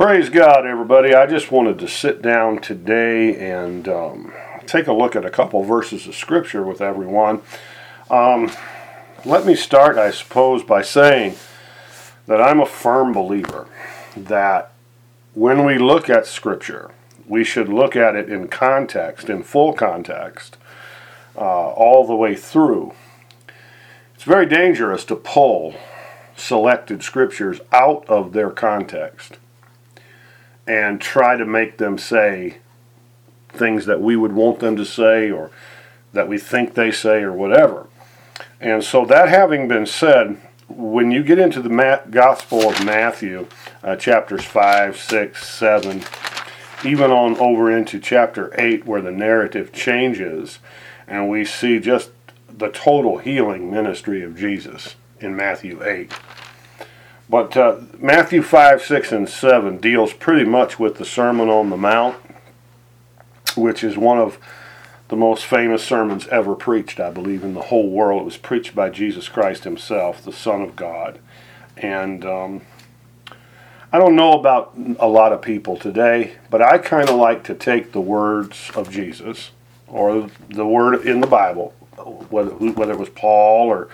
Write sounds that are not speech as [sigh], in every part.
Praise God, everybody. I just wanted to sit down today and um, take a look at a couple verses of Scripture with everyone. Um, let me start, I suppose, by saying that I'm a firm believer that when we look at Scripture, we should look at it in context, in full context, uh, all the way through. It's very dangerous to pull selected scriptures out of their context and try to make them say things that we would want them to say or that we think they say or whatever. And so, that having been said, when you get into the Gospel of Matthew, uh, chapters 5, 6, 7, even on over into chapter 8, where the narrative changes, and we see just the total healing ministry of Jesus in Matthew 8. But uh, Matthew 5, 6, and 7 deals pretty much with the Sermon on the Mount, which is one of the most famous sermons ever preached, I believe, in the whole world. It was preached by Jesus Christ Himself, the Son of God. And um, I don't know about a lot of people today, but I kind of like to take the words of Jesus or the word in the Bible, whether, whether it was Paul or,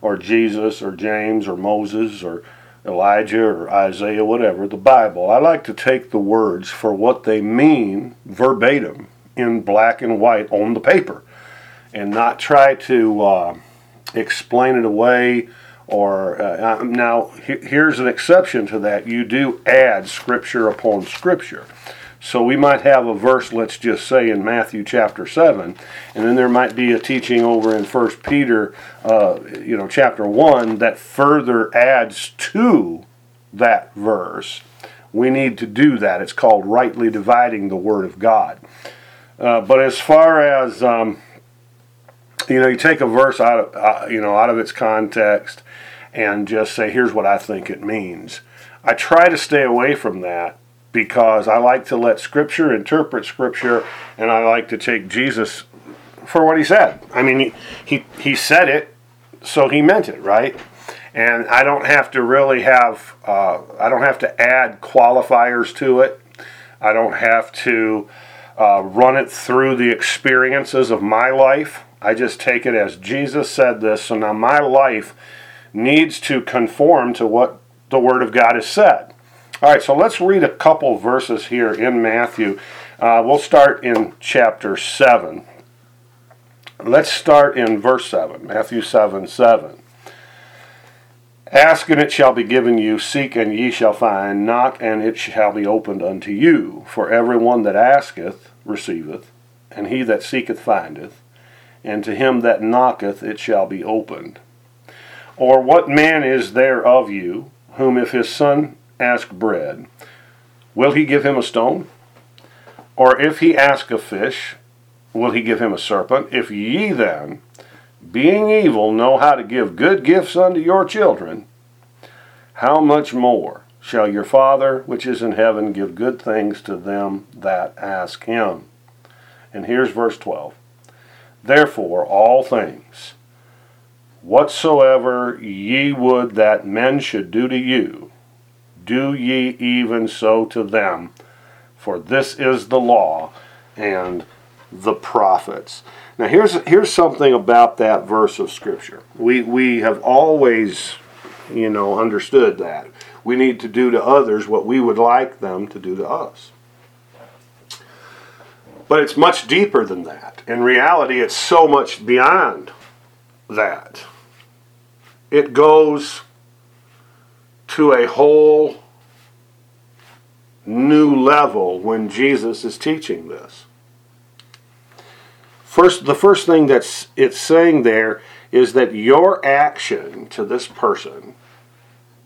or Jesus or James or Moses or Elijah or Isaiah, whatever, the Bible, I like to take the words for what they mean verbatim in black and white on the paper and not try to uh, explain it away. Or uh, now, here's an exception to that. You do add scripture upon scripture. So we might have a verse, let's just say in Matthew chapter 7, and then there might be a teaching over in 1 Peter, uh, you know, chapter 1 that further adds to that verse. We need to do that. It's called rightly dividing the Word of God. Uh, but as far as, um, you know, you take a verse out of, uh, you know, out of its context and just say, here's what I think it means. I try to stay away from that because I like to let Scripture interpret Scripture, and I like to take Jesus for what he said. I mean, he, he, said it, so he meant it, right? And I don't have to really have, uh, I don't have to add qualifiers to it. I don't have to uh, run it through the experiences of my life. I just take it as Jesus said this, so now my life needs to conform to what the Word of God has said. All right, so let's read a couple verses here in Matthew. Uh, we'll start in chapter 7. Let's start in verse 7, Matthew 7 7. Ask and it shall be given you, seek and ye shall find, knock and it shall be opened unto you. For every one that asketh receiveth, and he that seeketh findeth, and to him that knocketh it shall be opened. Or what man is there of you, whom if his son ask bread, will he give him a stone? Or if he ask a fish, will he give him a serpent? If ye then, being evil, know how to give good gifts unto your children, how much more shall your Father which is in heaven give good things to them that ask him? And here's verse 12. Therefore, all things, whatsoever ye would that men should do to you, do ye even so to them, for this is the law and the prophets. Now here's here's something about that verse of scripture. We we have always, you know, understood that. We need to do to others what we would like them to do to us. But it's much deeper than that. In reality, it's so much beyond that. It goes to a whole new level when Jesus is teaching this. First, the first thing that's it's saying there is that your action to this person,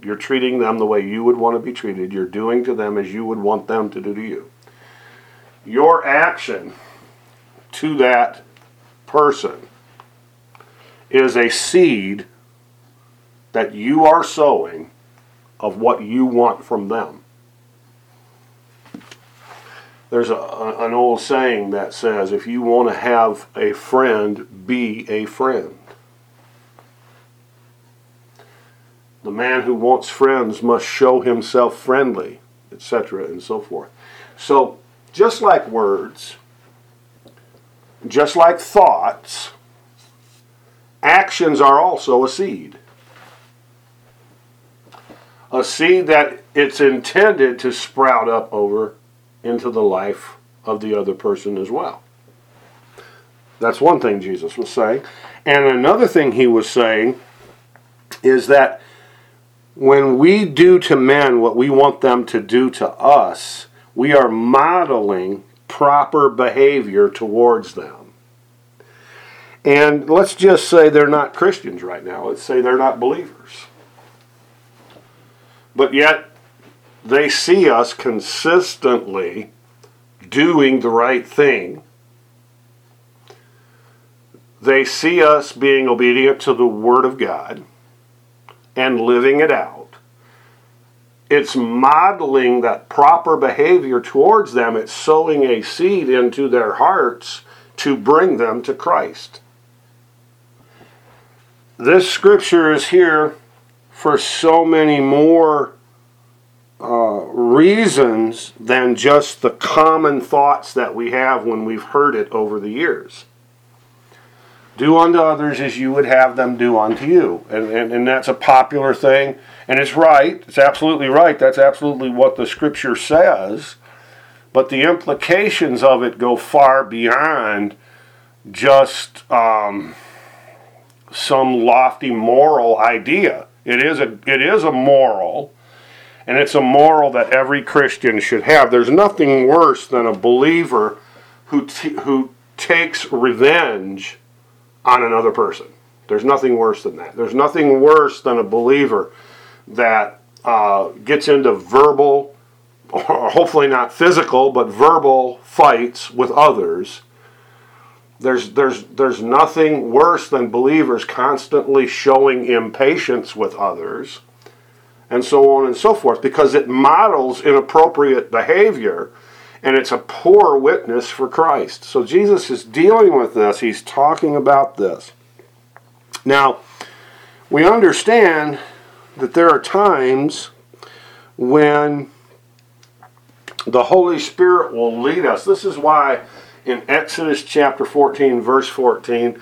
you're treating them the way you would want to be treated, you're doing to them as you would want them to do to you. Your action to that person is a seed that you are sowing of what you want from them. There's a, an old saying that says, if you want to have a friend, be a friend. The man who wants friends must show himself friendly, etc., and so forth. So, just like words, just like thoughts, actions are also a seed. A seed that it's intended to sprout up over into the life of the other person as well. That's one thing Jesus was saying. And another thing he was saying is that when we do to men what we want them to do to us, we are modeling proper behavior towards them. And let's just say they're not Christians right now. Let's say they're not believers. But yet, they see us consistently doing the right thing. They see us being obedient to the Word of God and living it out. It's modeling that proper behavior towards them. It's sowing a seed into their hearts to bring them to Christ. This scripture is here for so many more uh, reasons than just the common thoughts that we have when we've heard it over the years. Do unto others as you would have them do unto you. And, and, and that's a popular thing. And it's right. It's absolutely right. That's absolutely what the scripture says. But the implications of it go far beyond just um, some lofty moral idea. It is a it is a moral, and it's a moral that every Christian should have. There's nothing worse than a believer who t- who takes revenge on another person. There's nothing worse than that. There's nothing worse than a believer that uh, gets into verbal, or hopefully not physical, but verbal fights with others. There's, there's, there's nothing worse than believers constantly showing impatience with others, and so on and so forth, because it models inappropriate behavior and it's a poor witness for Christ. So Jesus is dealing with this, he's talking about this. Now, we understand that there are times when the Holy Spirit will lead us. This is why in Exodus chapter 14, verse 14,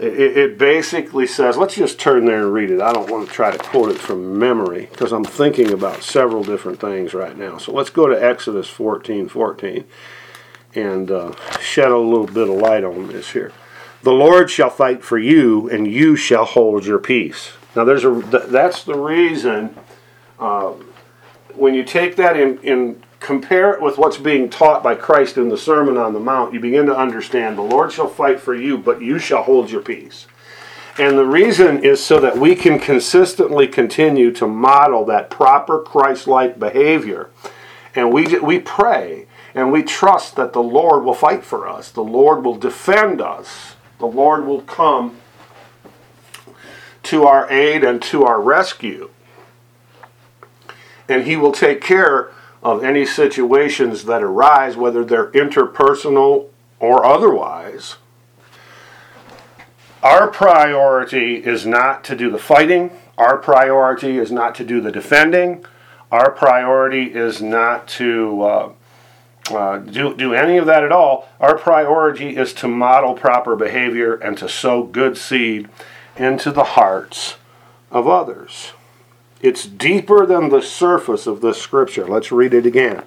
it, it, basically says, let's just turn there and read it. I don't want to try to quote it from memory because I'm thinking about several different things right now. So let's go to Exodus 14 14 and uh, shed a little bit of light on this here. The Lord shall fight for you, and you shall hold your peace. Now, there's a that's the reason um, when you take that in, in compare it with what's being taught by Christ in the Sermon on the Mount, you begin to understand the Lord shall fight for you, but you shall hold your peace. And the reason is so that we can consistently continue to model that proper Christ like behavior. And we, we pray and we trust that the Lord will fight for us, the Lord will defend us, the Lord will come to our aid and to our rescue. And He will take care of any situations that arise, whether they're interpersonal or otherwise. Our priority is not to do the fighting. Our priority is not to do the defending. Our priority is not to uh, uh, do, do any of that at all. Our priority is to model proper behavior and to sow good seed into the hearts of others. It's deeper than the surface of this scripture. Let's read it again.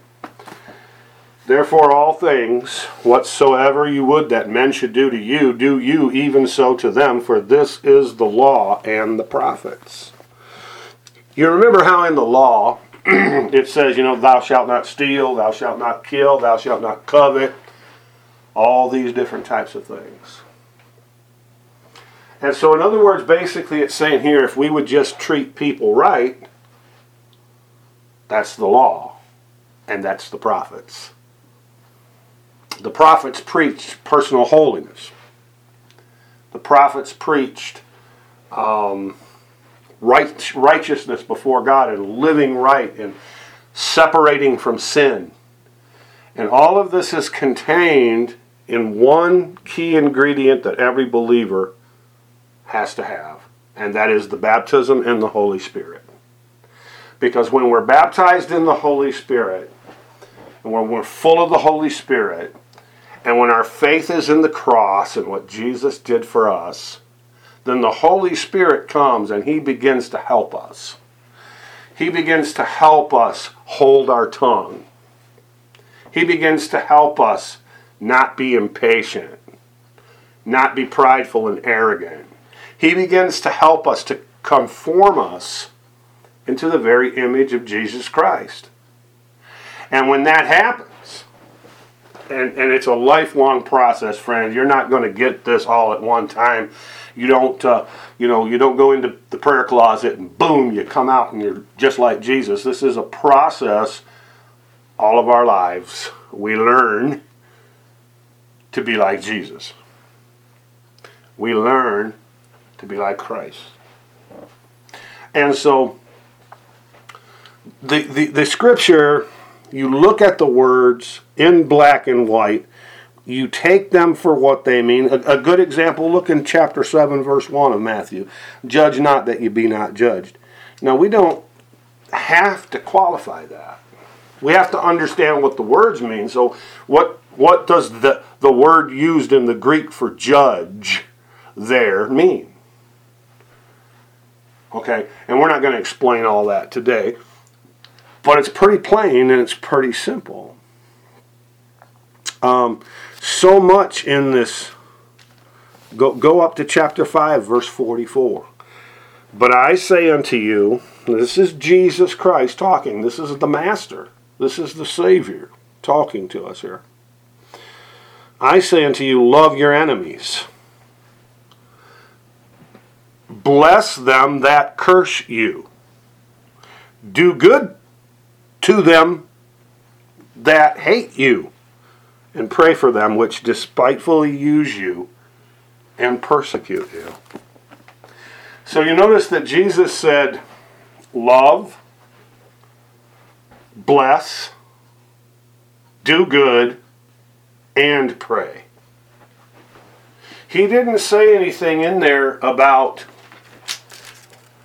Therefore, all things whatsoever you would that men should do to you, do you even so to them, for this is the law and the prophets. You remember how in the law [clears throat] it says, you know, thou shalt not steal, thou shalt not kill, thou shalt not covet, all these different types of things. And so, in other words, basically, it's saying here if we would just treat people right, that's the law, and that's the prophets. The prophets preached personal holiness. The prophets preached um, right, righteousness before God and living right and separating from sin. And all of this is contained in one key ingredient that every believer has to have, and that is the baptism in the Holy Spirit. Because when we're baptized in the Holy Spirit, and when we're full of the Holy Spirit, and when our faith is in the cross and what Jesus did for us, then the Holy Spirit comes and He begins to help us. He begins to help us hold our tongue. He begins to help us not be impatient, not be prideful and arrogant. He begins to help us to conform us into the very image of Jesus Christ. And when that happens, and, and it's a lifelong process, friend, you're not going to get this all at one time. You don't, uh, you know, you don't go into the prayer closet and boom, you come out and you're just like Jesus. This is a process all of our lives. We learn to be like Jesus. We learn to be like Christ. And so the, the, the scripture, you look at the words in black and white, you take them for what they mean. A, a, good example, look in chapter 7, verse 1 of Matthew. Judge not that you be not judged. Now, we don't have to qualify that. We have to understand what the words mean. So, what, what does the, the word used in the Greek for judge there mean? Okay, and we're not going to explain all that today, but it's pretty plain and it's pretty simple. Um, so much in this. Go, go up to chapter 5, verse 44. But I say unto you, this is Jesus Christ talking. This is the Master. This is the Savior talking to us here. I say unto you, love your enemies. Bless them that curse you. Do good to them that hate you and pray for them which despitefully use you and persecute you. So you notice that Jesus said, Love, bless, do good, and pray. He didn't say anything in there about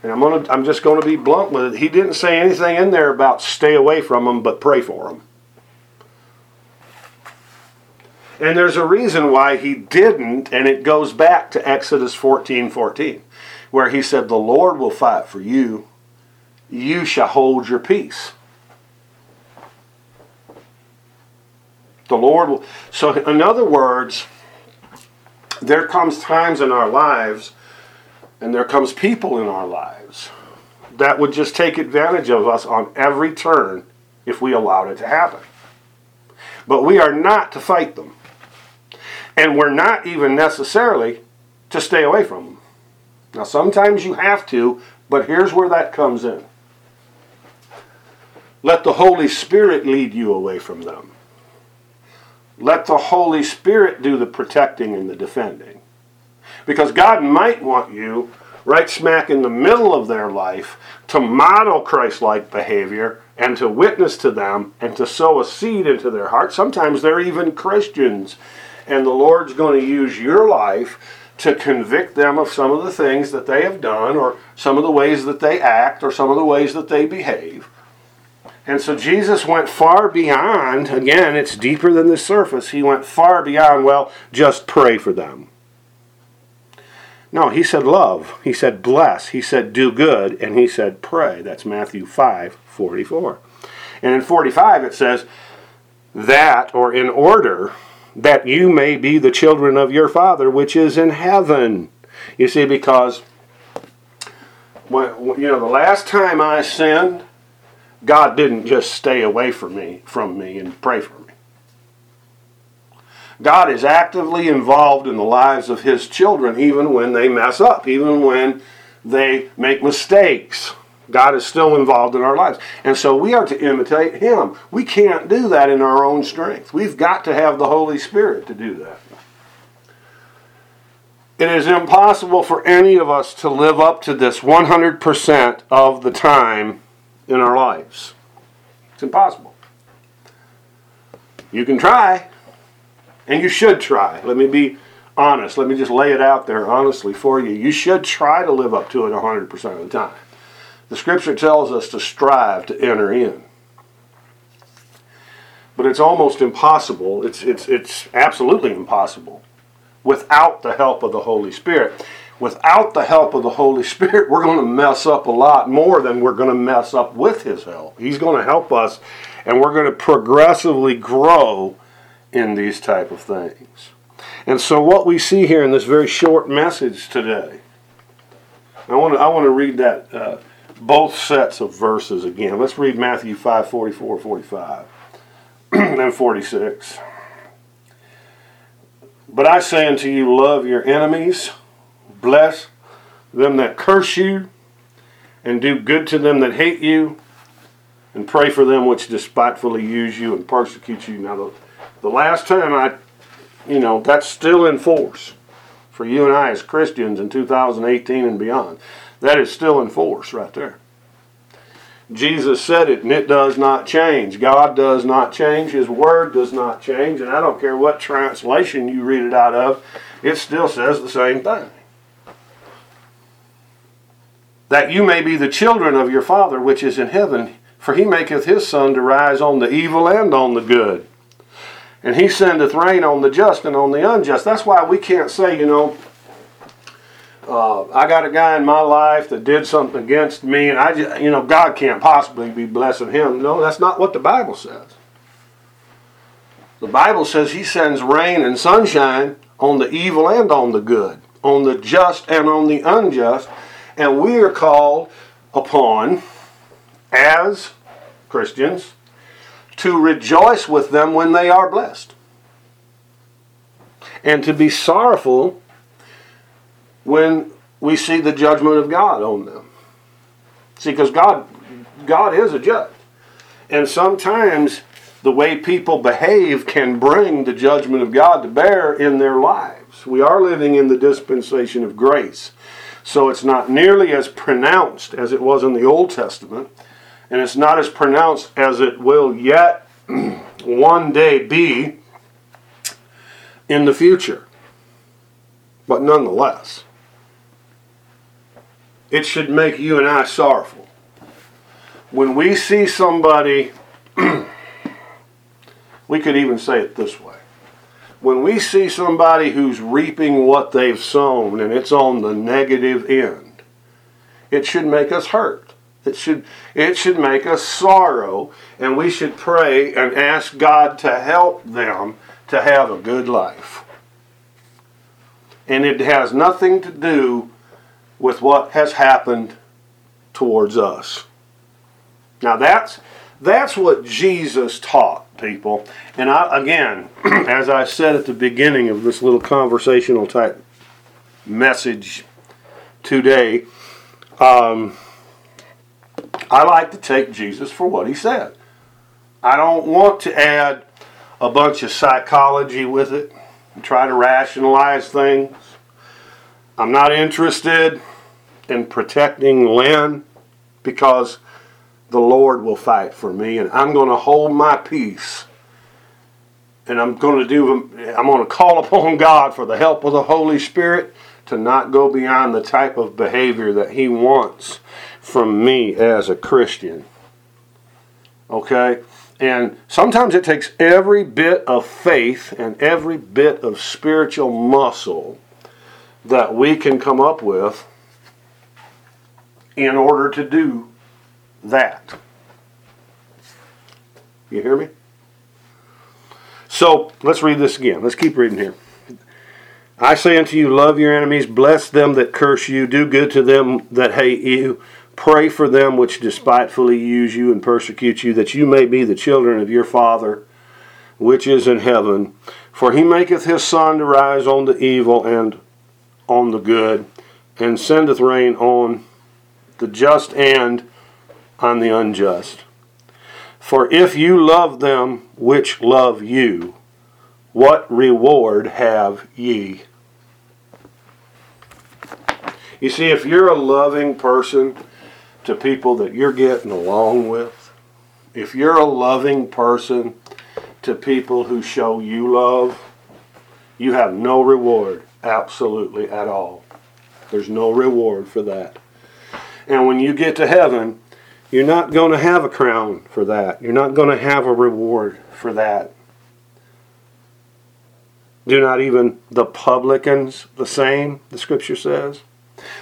and I'm gonna I'm just gonna be blunt with it. He didn't say anything in there about stay away from them, but pray for them. And there's a reason why he didn't, and it goes back to Exodus 14 14, where he said, The Lord will fight for you, you shall hold your peace. The Lord will. So, in other words, there comes times in our lives, and there comes people in our lives that would just take advantage of us on every turn if we allowed it to happen. But we are not to fight them. And we're not even necessarily to stay away from them. Now, sometimes you have to, but here's where that comes in. Let the Holy Spirit lead you away from them. Let the Holy Spirit do the protecting and the defending. Because God might want you right smack in the middle of their life to model Christ like behavior and to witness to them and to sow a seed into their heart. Sometimes they're even Christians and the Lord's going to use your life to convict them of some of the things that they have done, or some of the ways that they act, or some of the ways that they behave. And so Jesus went far beyond, again, it's deeper than the surface. He went far beyond, well, just pray for them. No, he said love. He said bless. He said do good. And he said pray. That's Matthew 5 44. And in 45 it says, that, or in order, that you may be the children of your Father which is in heaven. You see, because when, you know the last time I sinned, God didn't just stay away from me from me and pray for me. God is actively involved in the lives of his children even when they mess up, even when they make mistakes. God is still involved in our lives. And so we are to imitate Him. We can't do that in our own strength. We've got to have the Holy Spirit to do that. It is impossible for any of us to live up to this 100% of the time in our lives. It's impossible. You can try, and you should try. Let me be honest. Let me just lay it out there honestly for you. You should try to live up to it 100% of the time. The scripture tells us to strive to enter in. But it's almost impossible. It's, it's, it's absolutely impossible without the help of the Holy Spirit. Without the help of the Holy Spirit, we're going to mess up a lot more than we're going to mess up with His help. He's going to help us, and we're going to progressively grow in these type of things. And so, what we see here in this very short message today, I want to I want to read that uh, both sets of verses again. Let's read Matthew 5, 44, 45, [clears throat] and 46. But I say unto you, love your enemies, bless them that curse you, and do good to them that hate you, and pray for them which despitefully use you and persecute you. Now, the, last time I, you know, that's still in force for you and I as Christians in 2018 and beyond. That is still in force right there. Jesus said it, and it does not change. God does not change. His word does not change. And I don't care what translation you read it out of, it still says the same thing. That you may be the children of your Father which is in heaven, for he maketh his sun to rise on the evil and on the good. And he sendeth rain on the just and on the unjust. That's why we can't say, you know, uh, I got a guy in my life that did something against me, and I just, you know, God can't possibly be blessing him. No, that's not what the Bible says. The Bible says He sends rain and sunshine on the evil and on the good, on the just and on the unjust, and we are called upon, as Christians, to rejoice with them when they are blessed, and to be sorrowful when we see the judgment of God on them. See, because God, God is a judge. And sometimes the way people behave can bring the judgment of God to bear in their lives. We are living in the dispensation of grace. So it's not nearly as pronounced as it was in the Old Testament, and it's not as pronounced as it will yet [clears throat] one day be in the future. But nonetheless, it should make you and I sorrowful. When we see somebody, [clears throat] we could even say it this way. When we see somebody who's reaping what they've sown and it's on the negative end, it should make us hurt. It should, it should make us sorrow, and we should pray and ask God to help them to have a good life. And it has nothing to do with what has happened towards us. Now that's that's what Jesus taught people. And I, again, [clears throat] as I said at the beginning of this little conversational type message today, um, I like to take Jesus for what he said. I don't want to add a bunch of psychology with it and try to rationalize things. I'm not interested in protecting Lynn because the Lord will fight for me and I'm going to hold my peace. And I'm going to do I'm going to call upon [laughs] God for the help of the Holy Spirit to not go beyond the type of behavior that he wants from me as a Christian. Okay? And sometimes it takes every bit of faith and every bit of spiritual muscle that we can come up with in order to do that. You hear me? So let's read this again. Let's keep reading here. I say unto you, love your enemies, bless them that curse you, do good to them that hate you, pray for them which despitefully use you and persecute you, that you may be the children of your Father which is in heaven. For he maketh his sun to rise on the evil and on the good, and sendeth rain on the just and on the unjust. For if you love them which love you, what reward have ye? You see, if you're a loving person to people that you're getting along with, if you're a loving person to people who show you love, you have no reward absolutely at all. There's no reward for that. And when you get to heaven, you're not going to have a crown for that. You're not going to have a reward for that. Do not even the publicans the same, the scripture says.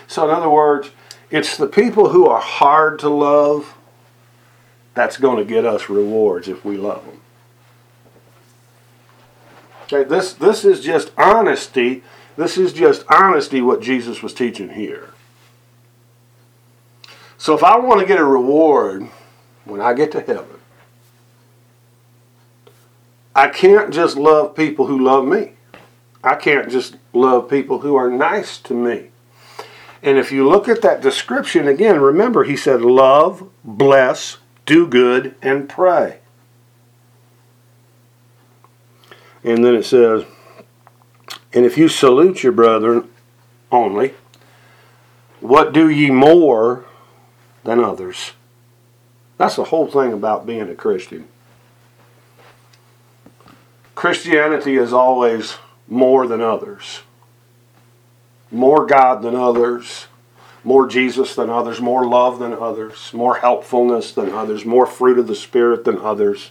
So, in other words, it's the people who are hard to love that's going to get us rewards if we love them. Okay, this, this is just honesty. This is just honesty what Jesus was teaching here. So if I want to get a reward when I get to heaven, I can't just love people who love me. I can't just love people who are nice to me. And if you look at that description again, remember he said, love, bless, do good, and pray. And then it says, and if you salute your brethren only, what do ye more than others? That's the whole thing about being a Christian. Christianity is always more than others. More God than others, more Jesus than others, more love than others, more helpfulness than others, more fruit of the Spirit than others.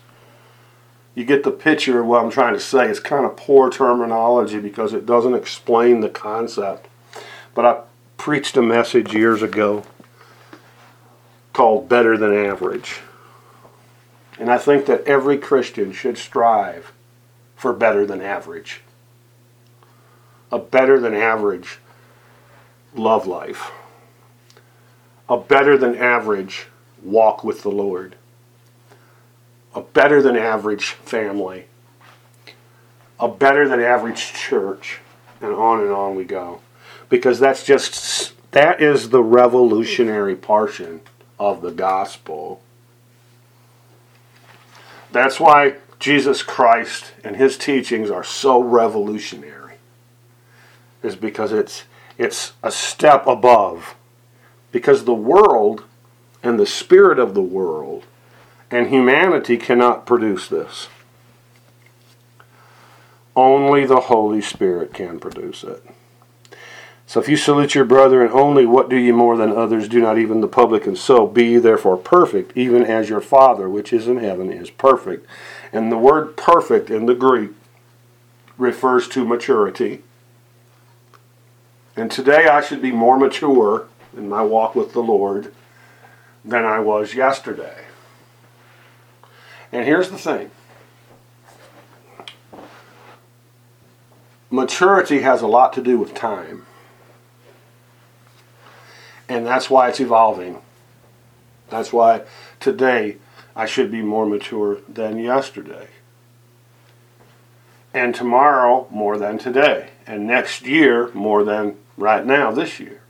You get the picture of what I'm trying to say. It's kind of poor terminology because it doesn't explain the concept. But I preached a message years ago called Better Than Average. And I think that every Christian should strive for better than average a better than average love life, a better than average walk with the Lord, a better than average family, a better than average church, and on and on we go. Because that's just, that is the revolutionary portion of the gospel. That's why Jesus Christ and his teachings are so revolutionary. Is because it's it's a step above. Because the world and the spirit of the world and humanity cannot produce this. Only the holy spirit can produce it. So if you salute your brother and only what do ye more than others? Do not even the publicans so be ye therefore perfect even as your father which is in heaven is perfect. And the word perfect in the greek refers to maturity and today I should be more mature in my walk with the Lord than I was yesterday. And here's the thing maturity has a lot to do with time. And that's why it's evolving. That's why today I should be more mature than yesterday. And tomorrow more than today. And next year more than right now, this year.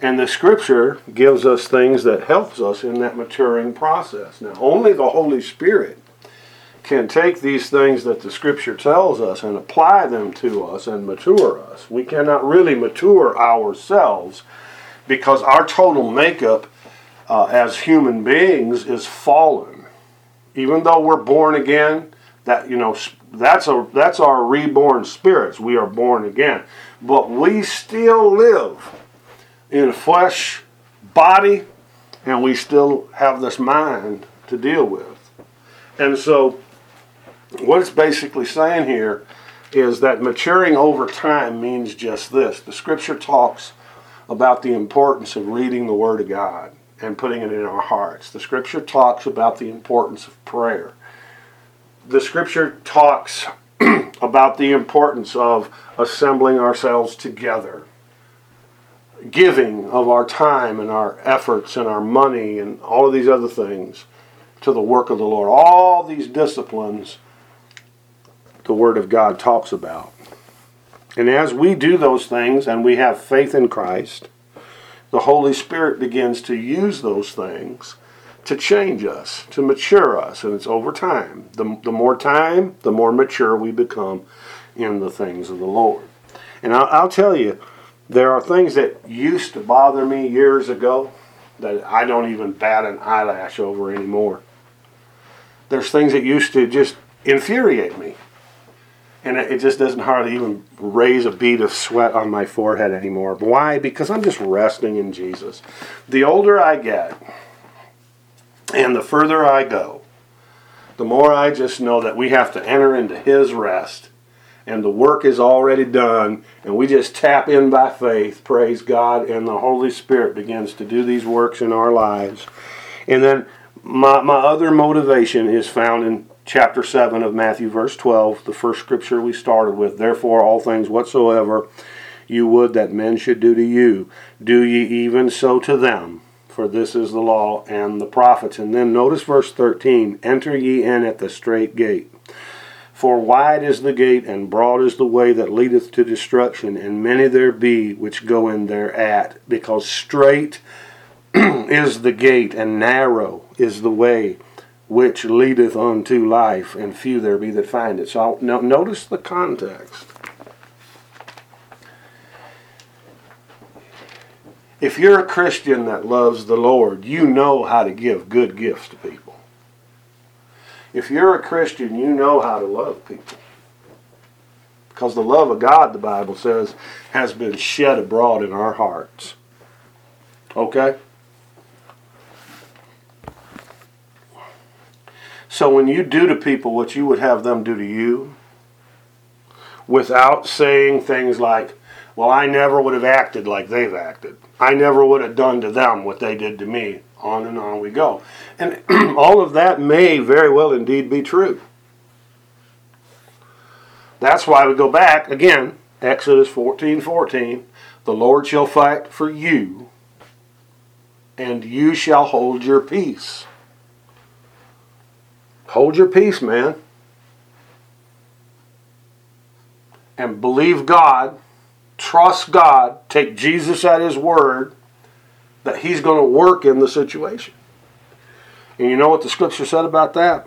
And the scripture gives us things that helps us in that maturing process. Now, only the Holy Spirit can take these things that the scripture tells us and apply them to us and mature us. We cannot really mature ourselves because our total makeup uh, as human beings is fallen. Even though we're born again, that you know that's a that's our reborn spirits. We are born again. But we still live in flesh body and we still have this mind to deal with. And so, what it's basically saying here is that maturing over time means just this. The scripture talks about the importance of reading the Word of God and putting it in our hearts. The scripture talks about the importance of prayer. The scripture talks [clears throat] about the importance of assembling ourselves together, giving of our time and our efforts and our money and all of these other things to the work of the Lord. All these disciplines the Word of God talks about. And as we do those things and we have faith in Christ, the Holy Spirit begins to use those things to change us, to mature us, and it's over time. The, the more time, the more mature we become in the things of the Lord. And I'll, I'll tell you, there are things that used to bother me years ago that I don't even bat an eyelash over anymore. There's things that used to just infuriate me. and it just doesn't hardly even raise a bead of sweat on my forehead anymore. Why? Because I'm just resting in Jesus. The older I get, and the further I go, the more I just know that we have to enter into His rest, and the work is already done, and we just tap in by faith, praise God, and the Holy Spirit begins to do these works in our lives. And then my, my other motivation is found in chapter 7 of Matthew, verse 12, the first scripture we started with. Therefore, all things whatsoever you would that men should do to you, do ye even so to them. For this is the law and the prophets. And then notice verse 13 Enter ye in at the strait gate. For wide is the gate, and broad is the way that leadeth to destruction, and many there be which go in thereat. Because strait [clears throat] is the gate, and narrow is the way which leadeth unto life, and few there be that find it. So now notice the context. If you're a Christian that loves the Lord, you know how to give good gifts to people. If you're a Christian, you know how to love people. Because the love of God, the Bible says, has been shed abroad in our hearts. Okay? So when you do to people what you would have them do to you, without saying things like, well, I never would have acted like they've acted. I never would have done to them what they did to me. On and on we go. And [clears throat] all of that may very well indeed be true. That's why we go back again, Exodus 14 14. The Lord shall fight for you, and you shall hold your peace. Hold your peace, man. And believe God, trust God, take Jesus at His word that He's going to work in the situation. And you know what the scripture said about that?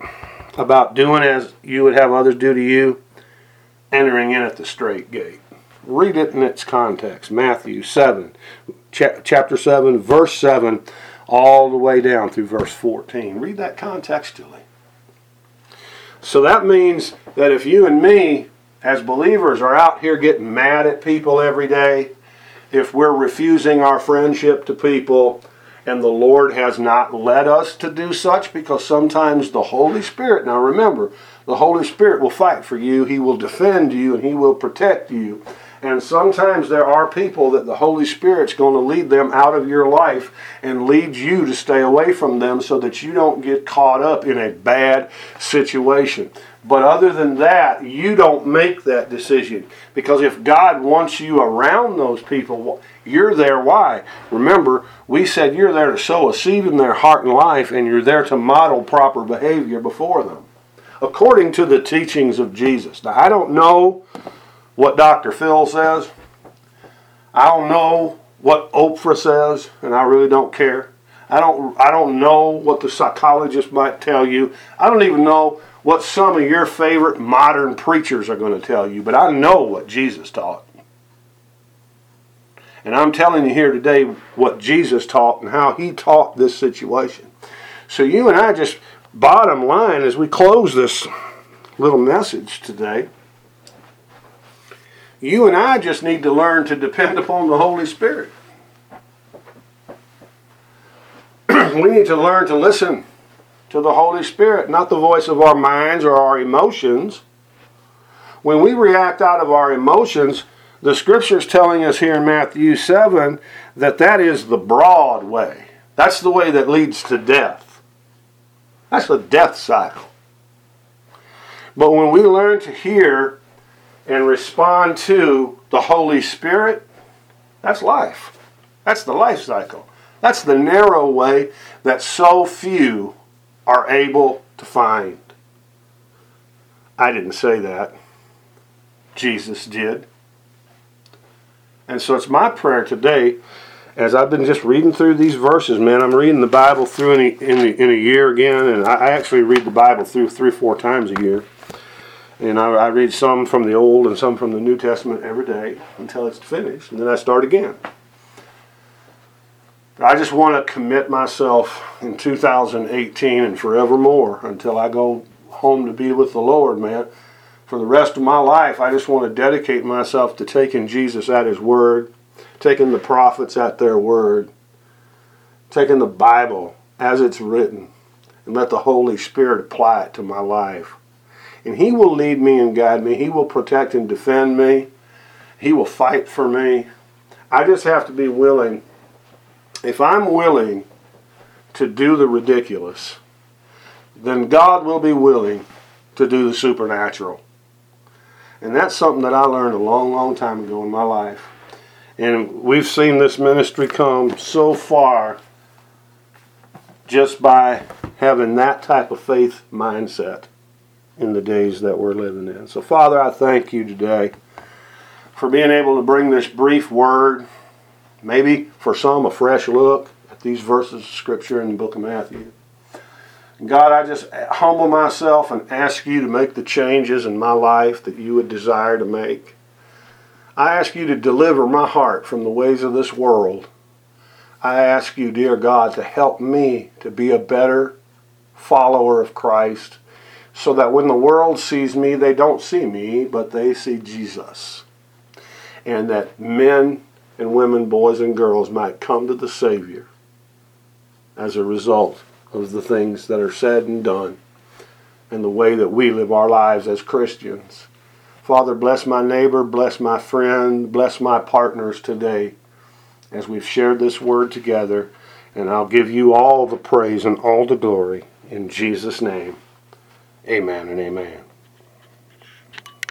About doing as you would have others do to you, entering in at the strait gate. Read it in its context. Matthew 7, chapter 7, verse 7, all the way down through verse 14. Read that contextually. So that means that if you and me, as believers, are out here getting mad at people every day, if we're refusing our friendship to people, and the Lord has not led us to do such, because sometimes the Holy Spirit, now remember, the Holy Spirit will fight for you, He will defend you, and He will protect you. And sometimes there are people that the Holy Spirit's going to lead them out of your life and lead you to stay away from them so that you don't get caught up in a bad situation. But other than that, you don't make that decision. Because if God wants you around those people, you're there. Why? Remember, we said you're there to sow a seed in their heart and life, and you're there to model proper behavior before them, according to the teachings of Jesus. Now, I don't know what Dr. Phil says. I don't know what Oprah says, and I really don't care. I don't I don't know what the psychologist might tell you. I don't even know what some of your favorite modern preachers are going to tell you, but I know what Jesus taught. And I'm telling you here today what Jesus taught and how he taught this situation. So you and I just bottom line as we close this little message today, you and I just need to learn to depend [laughs] upon the Holy Spirit. [clears throat] we need to learn to listen to the Holy Spirit, not the voice of our minds or our emotions. When we react out of our emotions, the scripture is telling us here in Matthew 7 that that is the broad way. That's the way that leads to death. That's the death cycle. But when we learn to hear and respond to the Holy Spirit, that's life. That's the life cycle. That's the narrow way that so few are able to find. I didn't say that. Jesus did. And so it's my prayer today, as I've been just reading through these verses, man, I'm reading the Bible through in a, in a, in a year again, and I actually read the Bible through three or four times a year. And I, I read some from the Old and some from the New Testament every day until it's finished, and then I start again. But I just want to commit myself in 2018 and forevermore until I go home to be with the Lord, man, for the rest of my life, I just want to dedicate myself to taking Jesus at His word, taking the prophets at their word, taking the Bible as it's written, and let the Holy Spirit apply it to my life. And He will lead me and guide me. He will protect and defend me. He will fight for me. I just have to be willing. If I'm willing to do the ridiculous, then God will be willing to do the supernatural. And that's something that I learned a long, long time ago in my life. And we've seen this ministry come so far just by having that type of faith mindset in the days that we're living in. So, Father, I thank you today for being able to bring this brief word, maybe for some a fresh look at these verses of Scripture in the book of Matthew. God, I just humble myself and ask you to make the changes in my life that you would desire to make. I ask you to deliver my heart from the ways of this world. I ask you, dear God, to help me to be a better follower of Christ so that when the world sees me, they don't see me, but they see Jesus. And that men and women, boys and girls might come to the Savior as a result of the things that are said and done and the way that we live our lives as Christians. Father, bless my neighbor, bless my friend, bless my partners today as we've shared this word together. And I'll give you all the praise and all the glory in Jesus' name. Amen and amen.